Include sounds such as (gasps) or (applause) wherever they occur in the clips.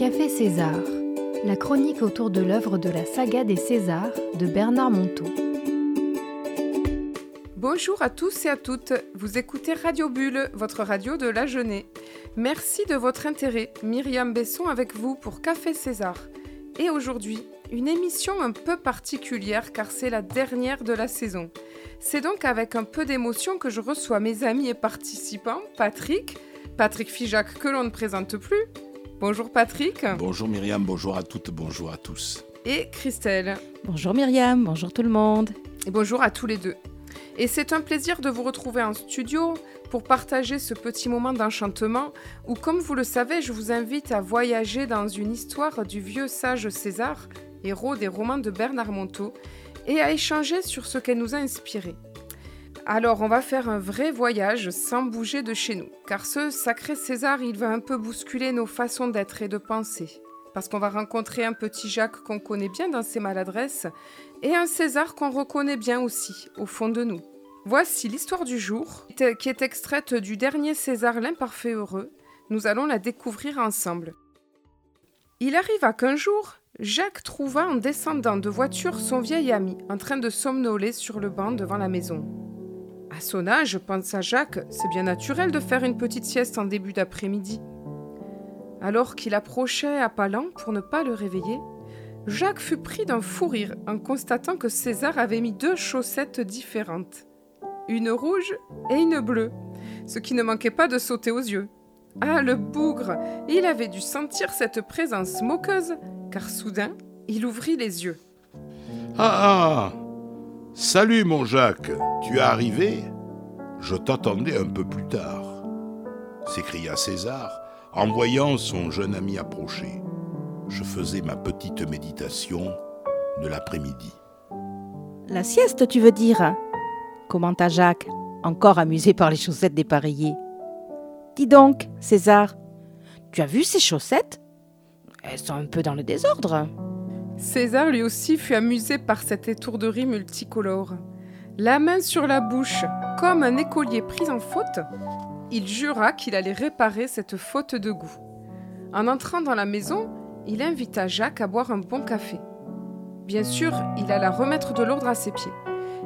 Café César, la chronique autour de l'œuvre de la saga des Césars de Bernard Monteau. Bonjour à tous et à toutes, vous écoutez Radio Bulle, votre radio de la jeunesse. Merci de votre intérêt, Myriam Besson avec vous pour Café César. Et aujourd'hui, une émission un peu particulière car c'est la dernière de la saison. C'est donc avec un peu d'émotion que je reçois mes amis et participants, Patrick, Patrick Fijac que l'on ne présente plus. Bonjour Patrick. Bonjour Myriam, bonjour à toutes, bonjour à tous. Et Christelle. Bonjour Myriam, bonjour tout le monde. Et bonjour à tous les deux. Et c'est un plaisir de vous retrouver en studio pour partager ce petit moment d'enchantement où, comme vous le savez, je vous invite à voyager dans une histoire du vieux sage César, héros des romans de Bernard Monteau, et à échanger sur ce qu'elle nous a inspiré. Alors on va faire un vrai voyage sans bouger de chez nous, car ce sacré César, il va un peu bousculer nos façons d'être et de penser. Parce qu'on va rencontrer un petit Jacques qu'on connaît bien dans ses maladresses, et un César qu'on reconnaît bien aussi, au fond de nous. Voici l'histoire du jour, qui est extraite du dernier César l'imparfait heureux. Nous allons la découvrir ensemble. Il arriva qu'un jour, Jacques trouva en descendant de voiture son vieil ami en train de somnoler sur le banc devant la maison. À son âge, pensa Jacques, c'est bien naturel de faire une petite sieste en début d'après-midi. Alors qu'il approchait à pas lents pour ne pas le réveiller, Jacques fut pris d'un fou rire en constatant que César avait mis deux chaussettes différentes, une rouge et une bleue, ce qui ne manquait pas de sauter aux yeux. Ah, le bougre Il avait dû sentir cette présence moqueuse, car soudain, il ouvrit les yeux. Ah ah Salut mon Jacques, tu es arrivé? Je t'attendais un peu plus tard, s'écria César en voyant son jeune ami approcher. Je faisais ma petite méditation de l'après-midi. La sieste, tu veux dire? commenta Jacques, encore amusé par les chaussettes dépareillées. Dis donc, César, tu as vu ces chaussettes? Elles sont un peu dans le désordre. César lui aussi fut amusé par cette étourderie multicolore. La main sur la bouche, comme un écolier pris en faute, il jura qu'il allait réparer cette faute de goût. En entrant dans la maison, il invita Jacques à boire un bon café. Bien sûr, il alla remettre de l'ordre à ses pieds.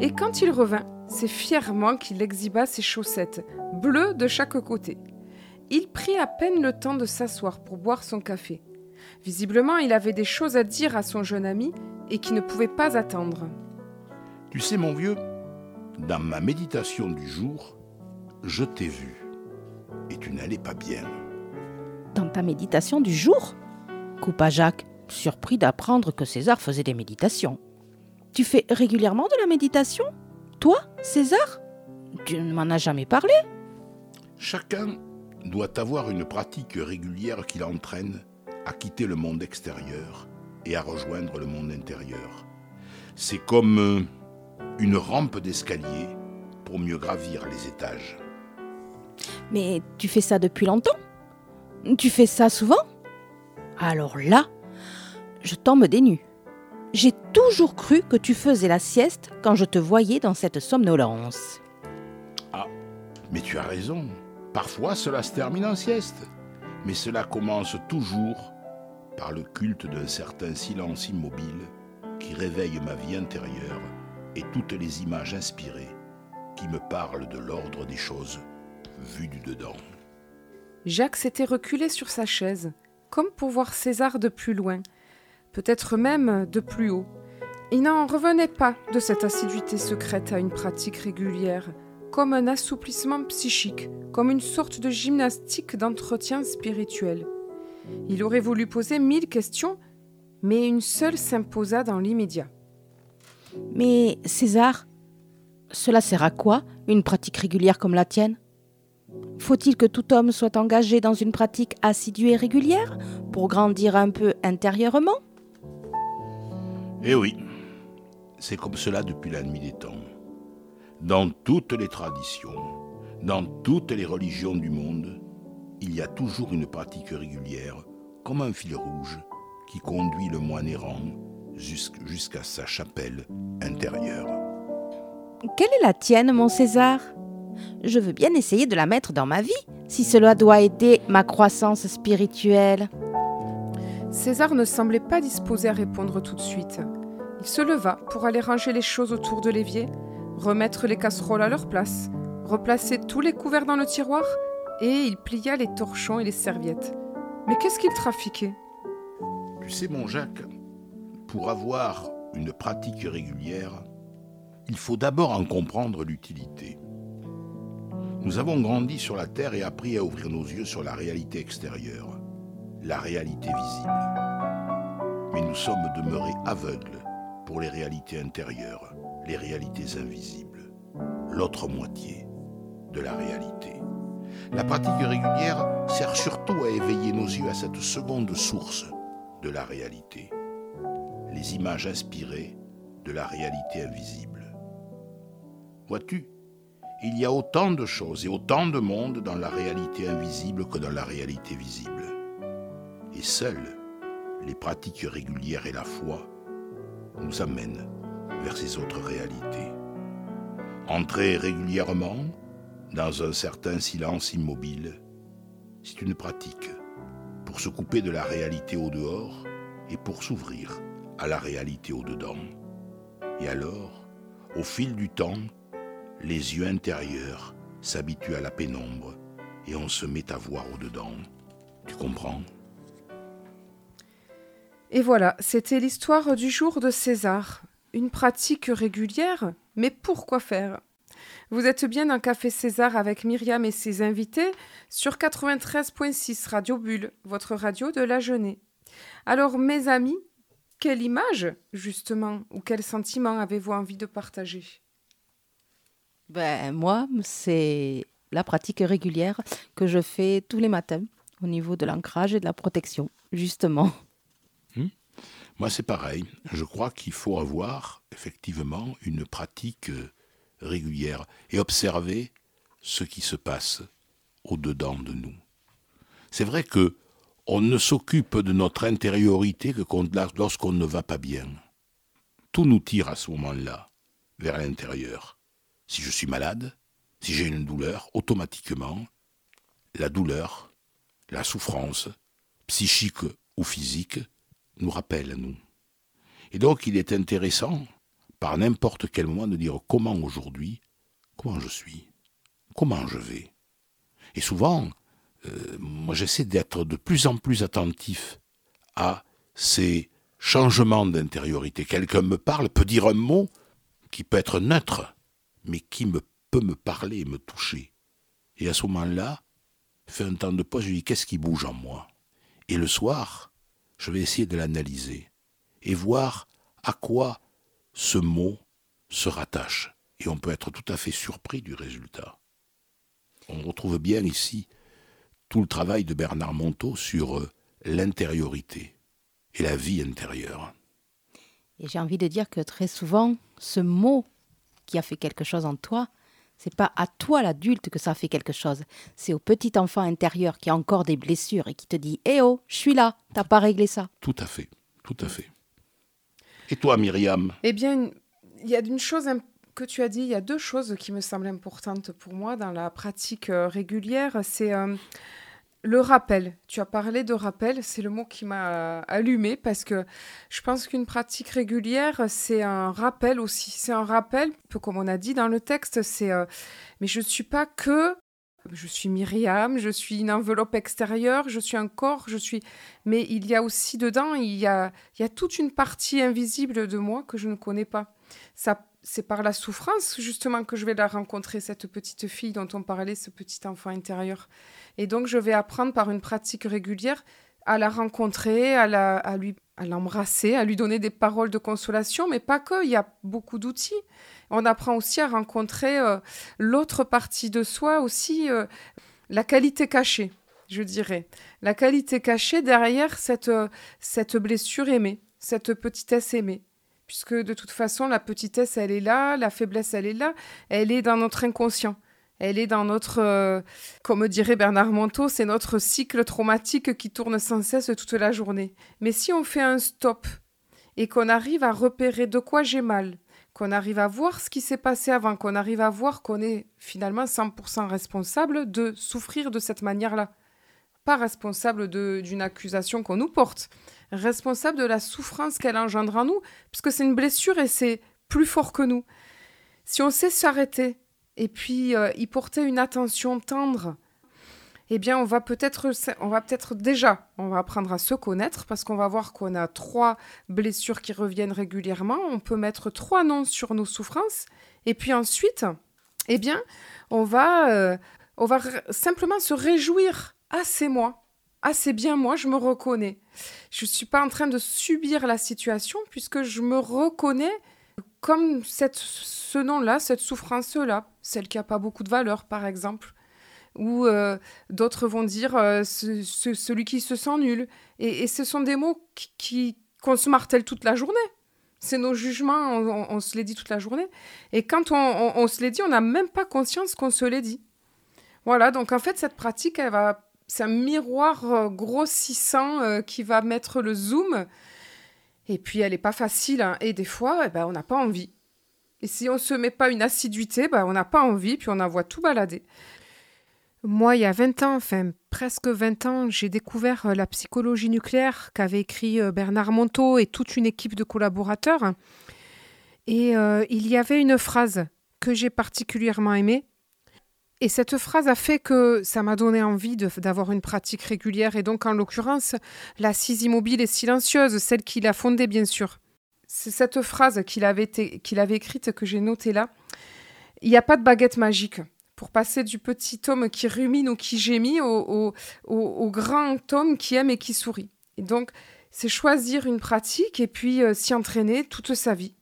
Et quand il revint, c'est fièrement qu'il exhiba ses chaussettes, bleues de chaque côté. Il prit à peine le temps de s'asseoir pour boire son café. Visiblement, il avait des choses à dire à son jeune ami et qui ne pouvait pas attendre. Tu sais, mon vieux, dans ma méditation du jour, je t'ai vu et tu n'allais pas bien. Dans ta méditation du jour? Coupa Jacques, surpris d'apprendre que César faisait des méditations. Tu fais régulièrement de la méditation? Toi, César? Tu ne m'en as jamais parlé? Chacun doit avoir une pratique régulière qui l'entraîne à quitter le monde extérieur et à rejoindre le monde intérieur. C'est comme euh, une rampe d'escalier pour mieux gravir les étages. Mais tu fais ça depuis longtemps? Tu fais ça souvent? Alors là, je tombe des nues. J'ai toujours cru que tu faisais la sieste quand je te voyais dans cette somnolence. Ah, mais tu as raison. Parfois cela se termine en sieste. Mais cela commence toujours par le culte d'un certain silence immobile qui réveille ma vie intérieure et toutes les images inspirées qui me parlent de l'ordre des choses vues du dedans. Jacques s'était reculé sur sa chaise, comme pour voir César de plus loin, peut-être même de plus haut. Il n'en revenait pas de cette assiduité secrète à une pratique régulière, comme un assouplissement psychique, comme une sorte de gymnastique d'entretien spirituel. Il aurait voulu poser mille questions, mais une seule s'imposa dans l'immédiat. Mais César, cela sert à quoi une pratique régulière comme la tienne? Faut-il que tout homme soit engagé dans une pratique assidue et régulière pour grandir un peu intérieurement? Eh oui, c'est comme cela depuis la nuit des temps. Dans toutes les traditions, dans toutes les religions du monde, il y a toujours une pratique régulière, comme un fil rouge, qui conduit le moine errant jusqu'à sa chapelle intérieure. Quelle est la tienne, mon César? Je veux bien essayer de la mettre dans ma vie, si cela doit aider ma croissance spirituelle. César ne semblait pas disposé à répondre tout de suite. Il se leva pour aller ranger les choses autour de l'évier, remettre les casseroles à leur place, replacer tous les couverts dans le tiroir, et il plia les torchons et les serviettes. Mais qu'est-ce qu'il trafiquait? Tu sais, mon Jacques, pour avoir une pratique régulière, il faut d'abord en comprendre l'utilité. Nous avons grandi sur la Terre et appris à ouvrir nos yeux sur la réalité extérieure, la réalité visible. Mais nous sommes demeurés aveugles pour les réalités intérieures, les réalités invisibles, l'autre moitié de la réalité. La pratique régulière sert surtout à éveiller nos yeux à cette seconde source de la réalité, les images inspirées de la réalité invisible. Vois-tu, il y a autant de choses et autant de mondes dans la réalité invisible que dans la réalité visible. Et seules les pratiques régulières et la foi nous amènent vers ces autres réalités. Entrer régulièrement dans un certain silence immobile, c'est une pratique pour se couper de la réalité au dehors et pour s'ouvrir à la réalité au dedans. Et alors, au fil du temps, les yeux intérieurs s'habituent à la pénombre et on se met à voir au dedans. Tu comprends? Et voilà, c'était l'histoire du jour de César. Une pratique régulière, mais pourquoi faire? Vous êtes bien dans Café César avec Myriam et ses invités sur 93.6 Radio Bulle, votre radio de la jeunesse. Alors, mes amis, quelle image, justement, ou quel sentiment avez-vous envie de partager? Ben, moi, c'est la pratique régulière que je fais tous les matins au niveau de l'ancrage et de la protection, justement. Hmm? Moi, c'est pareil. Je crois qu'il faut avoir effectivement une pratique régulière et observer ce qui se passe au-dedans de nous. C'est vrai que on ne s'occupe de notre intériorité que lorsqu'on ne va pas bien. Tout nous tire à ce moment-là vers l'intérieur. Si je suis malade, si j'ai une douleur, automatiquement, la douleur, la souffrance, psychique ou physique, nous rappelle à nous. Et donc il est intéressant par n'importe quel moment de dire comment aujourd'hui, comment je suis, comment je vais. Et souvent, euh, moi j'essaie d'être de plus en plus attentif à ces changements d'intériorité. Quelqu'un me parle, peut dire un mot qui peut être neutre, mais qui peut me parler et me toucher. Et à ce moment-là, fais un temps de pause, je dis qu'est-ce qui bouge en moi? Et le soir, je vais essayer de l'analyser et voir à quoi ce mot se rattache et on peut être tout à fait surpris du résultat. On retrouve bien ici tout le travail de Bernard Monteau sur euh, l'intériorité et la vie intérieure. Et j'ai envie de dire que très souvent, ce mot qui a fait quelque chose en toi, c'est pas à toi l'adulte que ça a fait quelque chose, c'est au petit enfant intérieur qui a encore des blessures et qui te dit "Eh oh, je suis là, t'as pas réglé ça." Tout à fait, tout à fait. Et toi, Myriam Eh bien, il y a une chose que tu as dit, il y a deux choses qui me semblent importantes pour moi dans la pratique euh, régulière. C'est euh, le rappel. Tu as parlé de rappel, c'est le mot qui m'a allumé parce que je pense qu'une pratique régulière, c'est un rappel aussi. C'est un rappel, un peu comme on a dit dans le texte, c'est euh, mais je ne suis pas que je suis Myriam, je suis une enveloppe extérieure, je suis un corps, je suis. Mais il y a aussi dedans, il y a, il y a toute une partie invisible de moi que je ne connais pas. Ça, c'est par la souffrance justement que je vais la rencontrer, cette petite fille dont on parlait, ce petit enfant intérieur. Et donc je vais apprendre par une pratique régulière à la rencontrer, à, la, à lui à l'embrasser, à lui donner des paroles de consolation, mais pas que, il y a beaucoup d'outils. On apprend aussi à rencontrer euh, l'autre partie de soi, aussi euh, la qualité cachée, je dirais. La qualité cachée derrière cette, euh, cette blessure aimée, cette petitesse aimée. Puisque de toute façon, la petitesse, elle est là, la faiblesse, elle est là, elle est dans notre inconscient. Elle est dans notre, euh, comme dirait Bernard Monteau, c'est notre cycle traumatique qui tourne sans cesse toute la journée. Mais si on fait un stop et qu'on arrive à repérer de quoi j'ai mal, qu'on arrive à voir ce qui s'est passé avant, qu'on arrive à voir qu'on est finalement 100% responsable de souffrir de cette manière-là. pas responsable d'une accusation qu'on nous porte, responsable de la souffrance qu'elle engendre en nous, puisque c'est une blessure et c'est plus fort que nous. Si on sait s'arrêter et puis euh, y porter une attention tendre, eh bien, on va peut-être, on va peut-être déjà, on va apprendre à se connaître parce qu'on va voir qu'on a trois blessures qui reviennent régulièrement. On peut mettre trois noms sur nos souffrances et puis ensuite, eh bien, on va, euh, on va simplement se réjouir. Ah, c'est moi. Ah, c'est bien moi, je me reconnais. Je ne suis pas en train de subir la situation puisque je me reconnais comme ce nom-là, cette souffrance-là, celle qui n'a pas beaucoup de valeur, par exemple. Ou euh, d'autres vont dire euh, ce- ce- celui qui se sent nul. Et, ce sont des mots qui, qu'on se martèle toute la journée. C'est nos jugements, on, se les dit toute la journée. Et quand on, se les dit, on n'a même pas conscience qu'on se les dit. Voilà, donc en fait, cette pratique, elle va, c'est un miroir euh, grossissant qui va mettre le zoom. Et puis, elle n'est pas facile. hein. Et des fois, eh ben, on n'a pas envie. Et si on ne se met pas une assiduité, ben, on n'a pas envie, puis on envoie tout balader. Moi, il y a 20 ans, enfin presque 20 ans, j'ai découvert euh, la psychologie nucléaire qu'avait écrit euh, Bernard Monteau et toute une équipe de collaborateurs. Et euh, il y avait une phrase que j'ai particulièrement aimée. Et cette phrase a fait que ça m'a donné envie d'avoir une pratique régulière. Et donc, en l'occurrence, l'assise immobile et silencieuse, celle qu'il a fondée, bien sûr. C'est cette phrase qu'il avait, qu'il avait écrite que j'ai notée là. Il n'y a pas de baguette magique pour passer du petit homme qui rumine ou qui gémit au- au grand homme qui aime et qui sourit. Et donc, c'est choisir une pratique et puis euh, s'y entraîner toute sa vie.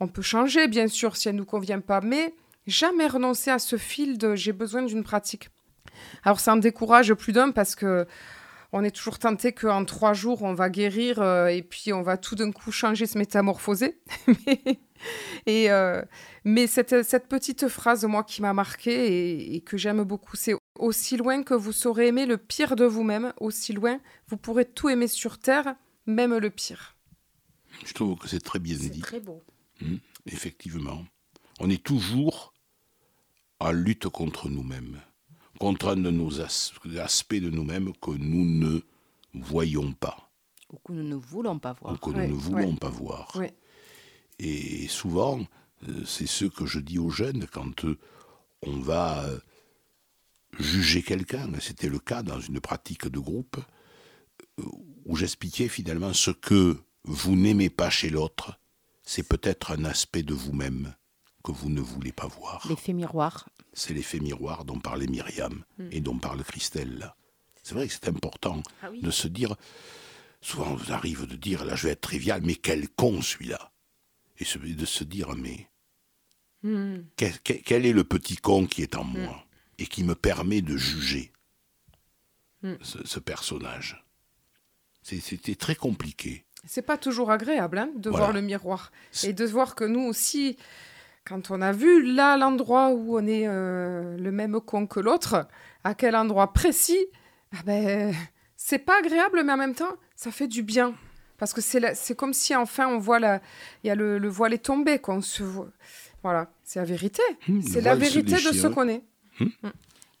On peut changer, bien sûr, si elle ne nous convient pas, mais jamais renoncer à ce fil de j'ai besoin d'une pratique. Alors, ça en décourage plus d'un parce que on est toujours tenté qu'en trois jours, on va guérir euh, et puis on va tout d'un coup changer, se métamorphoser. (laughs) mais et, euh, mais cette, cette petite phrase, moi, qui m'a marquée et, et que j'aime beaucoup, c'est aussi loin que vous saurez aimer le pire de vous-même, aussi loin vous pourrez tout aimer sur Terre, même le pire. Je trouve que c'est très bien C'est dit. très beau. Hmm, effectivement. On est toujours en lutte contre nous-mêmes, contre un de nos as- aspects de nous-mêmes que nous ne voyons pas, Ou que nous ne voulons pas ou voir. que Ouais, nous ne voulons pas voir. Et souvent, euh, c'est ce que je dis aux jeunes quand euh, on va euh, juger quelqu'un. C'était le cas dans une pratique de groupe où j'expliquais finalement ce que vous n'aimez pas chez l'autre, c'est peut-être un aspect de vous-même que vous ne voulez pas voir. L'effet miroir. C'est l'effet miroir dont parlait Myriam et dont parle Christelle. C'est vrai que c'est important Ah oui. de se dire, souvent on vous arrive de dire, là je vais être trivial, mais quel con celui-là Et de se dire, mais Hmm. quel, quel- quel est le petit con qui est en moi et qui me permet de juger Mm. ce, ce personnage? C'était très compliqué. C'est pas toujours agréable hein, de Voilà. voir le miroir et de voir que nous aussi, quand on a vu là l'endroit où on est euh, le même con que l'autre, à quel endroit précis, ah ben, c'est pas agréable, mais en même temps, ça fait du bien. Parce que c'est comme si enfin on voit la, y a le, le voile est tombé, qu'on se voit. Voilà, c'est la vérité. Hmm, C'est la vérité de ce qu'on est.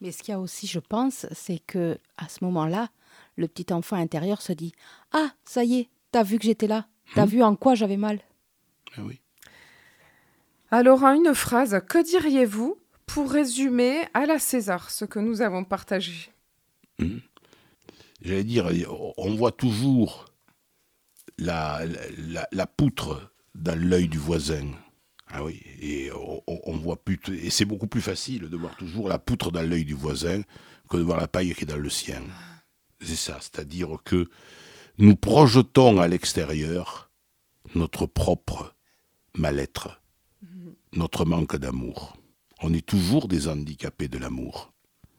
Mais ce qu'il y a aussi, je pense, c'est que à ce moment-là, le petit enfant intérieur se dit Ah, ça y est, t'as vu que j'étais là. T'as vu en quoi j'avais mal. Ah oui. Alors, en une phrase, que diriez-vous pour résumer à la César ce que nous avons partagé? J'allais dire, on voit toujours la, poutre dans l'œil du voisin. Ah oui, et on voit plus, et c'est beaucoup plus facile de voir toujours la poutre dans l'œil du voisin que de voir la paille qui est dans le sien. C'est ça, c'est-à-dire que nous projetons à l'extérieur notre propre mal-être, notre manque d'amour. On est toujours des handicapés de l'amour.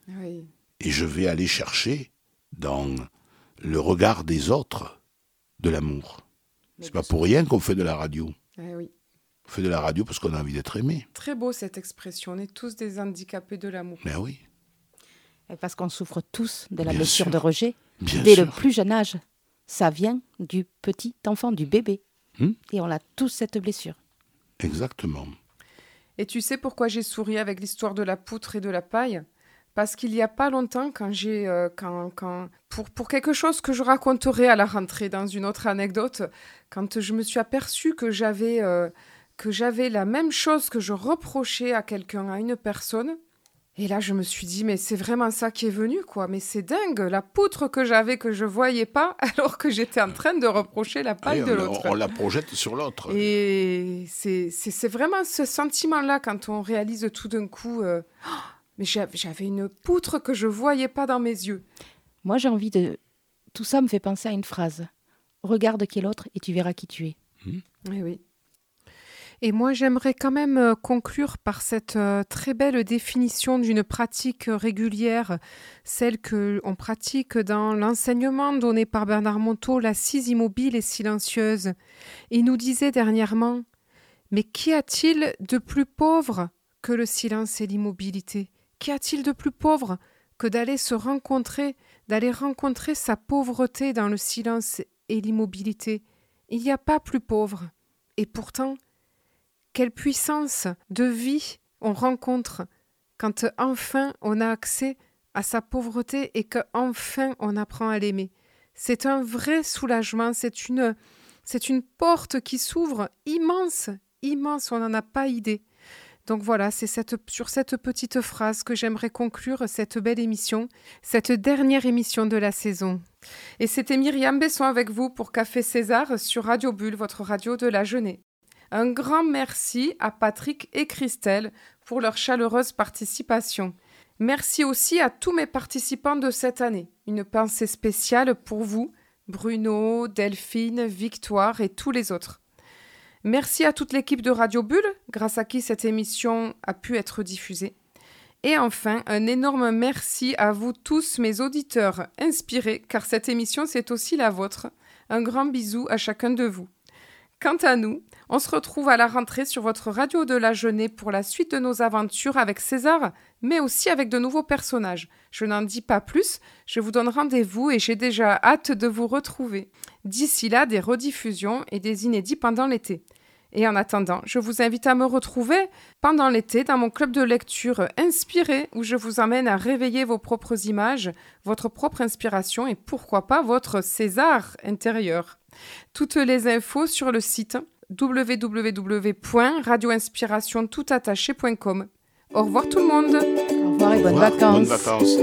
Oui. Et je vais aller chercher dans le regard des autres de l'amour. C'est pas pour rien qu'on fait de la radio. Eh oui. On fait de la radio parce qu'on a envie d'être aimé. Très beau cette expression. On est tous des handicapés de l'amour. Mais oui, Et parce qu'on souffre tous de la Bien blessure sûr. de rejet bien dès sûr. le plus jeune âge. Ça vient du petit enfant, du bébé. Hmm. Et on a tous cette blessure. Exactement. Et tu sais pourquoi j'ai souri avec l'histoire de la poutre et de la paille? Parce qu'il n'y a pas longtemps, quand j'ai, euh, quand, quand, pour, pour quelque chose que je raconterai à la rentrée dans une autre anecdote, quand je me suis aperçue que j'avais, euh, que j'avais la même chose que je reprochais à quelqu'un, à une personne, et là, je me suis dit, mais c'est vraiment ça qui est venu, quoi. Mais c'est dingue, la poutre que j'avais que je voyais pas, (laughs) alors que j'étais en train de reprocher la paille Oui, de l'autre. On la projette sur l'autre. Et c'est vraiment ce sentiment-là quand on réalise tout d'un coup, euh, Oh, (gasps) mais j'avais j'avais une poutre que je voyais pas dans mes yeux. Moi, j'ai envie de. Tout ça me fait penser à une phrase. Regarde qui est l'autre et tu verras qui tu es. Oui, oui. Et moi, j'aimerais quand même euh, conclure par cette euh, très belle définition d'une pratique régulière, celle que on pratique dans l'enseignement donné par Bernard Monteau, l'assise immobile et silencieuse. Il nous disait dernièrement Mais qu'y a-t-il de plus pauvre que le silence et l'immobilité? Qu'y a-t-il de plus pauvre que d'aller se rencontrer, d'aller rencontrer sa pauvreté dans le silence et l'immobilité? Il n'y a pas plus pauvre. Et pourtant, quelle puissance de vie on rencontre quand enfin on a accès à sa pauvreté et que enfin on apprend à l'aimer. C'est un vrai soulagement, c'est une c'est une porte qui s'ouvre immense, immense, on n'en a pas idée. Donc voilà, c'est sur cette petite phrase que j'aimerais conclure cette belle émission, cette dernière émission de la saison. Et c'était Myriam Besson avec vous pour Café César sur Radio Bulle, votre radio de la jeunesse. Un grand merci à Patrick et Christelle pour leur chaleureuse participation. Merci aussi à tous mes participants de cette année. Une pensée spéciale pour vous, Bruno, Delphine, Victoire et tous les autres. Merci à toute l'équipe de Radio Bulle, grâce à qui cette émission a pu être diffusée. Et enfin, un énorme merci à vous tous, mes auditeurs inspirés, car cette émission, c'est aussi la vôtre. Un grand bisou à chacun de vous. Quant à nous, on se retrouve à la rentrée sur votre radio de la jeunesse pour la suite de nos aventures avec César, mais aussi avec de nouveaux personnages. Je n'en dis pas plus, je vous donne rendez-vous et j'ai déjà hâte de vous retrouver. D'ici là, des rediffusions et des inédits pendant l'été. Et en attendant, je vous invite à me retrouver pendant l'été dans mon club de lecture inspiré où je vous emmène à réveiller vos propres images, votre propre inspiration et pourquoi pas votre César intérieur. Toutes les infos sur le site www.radioinspirationtoutattaché.com. Au revoir tout le monde Au revoir et bonnes Au revoir, vacances. Bonnes vacances.